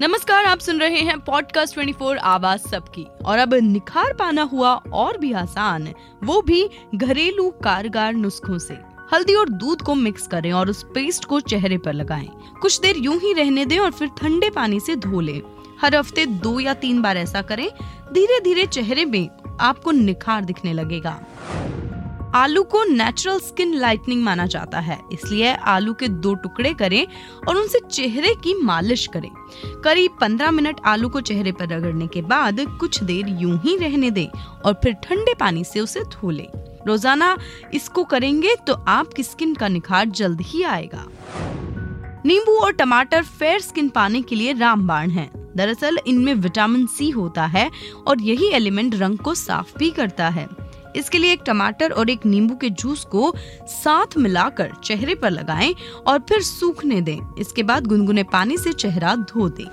नमस्कार, आप सुन रहे हैं पॉडकास्ट 24 आवाज़ सबकी और अब निखार पाना हुआ और भी आसान, वो भी घरेलू कारगर नुस्खों से हल्दी और दूध को मिक्स करें और उस पेस्ट को चेहरे पर लगाएँ। कुछ देर यूँ ही रहने दें और फिर ठंडे पानी से धो लें। हर हफ़्ते दो या तीन बार ऐसा करें धीरे धीरे चेहरे में आपको निखार दिखने लगेगा आलू को नेचुरल स्किन लाइटनिंग माना जाता है। इसलिए आलू के दो टुकड़े करें और उनसे चेहरे की मालिश करें। करीब 15 मिनट आलू को चेहरे पर रगड़ने के बाद कुछ देर यूँ ही रहने दें और फिर ठंडे पानी से उसे धो लें। रोज़ाना इसको करेंगे तो आपकी स्किन का निखार जल्द ही आएगा। नींबू और टमाटर फेयर स्किन पाने के लिए रामबाण हैं। दरअसल इनमें विटामिन सी होता है और यही एलिमेंट रंग को साफ़ भी करता है। इसके लिए एक टमाटर और एक नींबू के जूस को साथ मिलाकर चेहरे पर लगाएँ और फिर सूखने दें। इसके बाद गुनगुने पानी से चेहरा धो दें।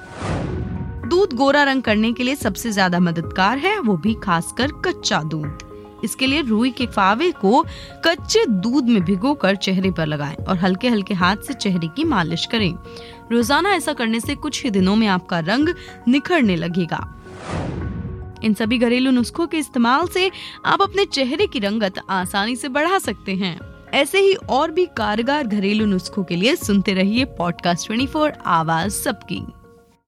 दूध गोरा रंग करने के लिए सबसे ज़्यादा मददगार है, वो भी खासकर कच्चा दूध। इसके लिए रुई के फावे को कच्चे दूध में भिगोकर चेहरे पर लगाएँ और हल्के हल्के हाथ से चेहरे की मालिश करें। रोज़ाना ऐसा करने से कुछ ही दिनों में आपका रंग निखरने लगेगा। इन सभी घरेलू नुस्खों के इस्तेमाल से आप अपने चेहरे की रंगत आसानी से बढ़ा सकते हैं। ऐसे ही और भी कारगर घरेलू नुस्खों के लिए सुनते रहिए पॉडकास्ट 24 आवाज़ सबकी।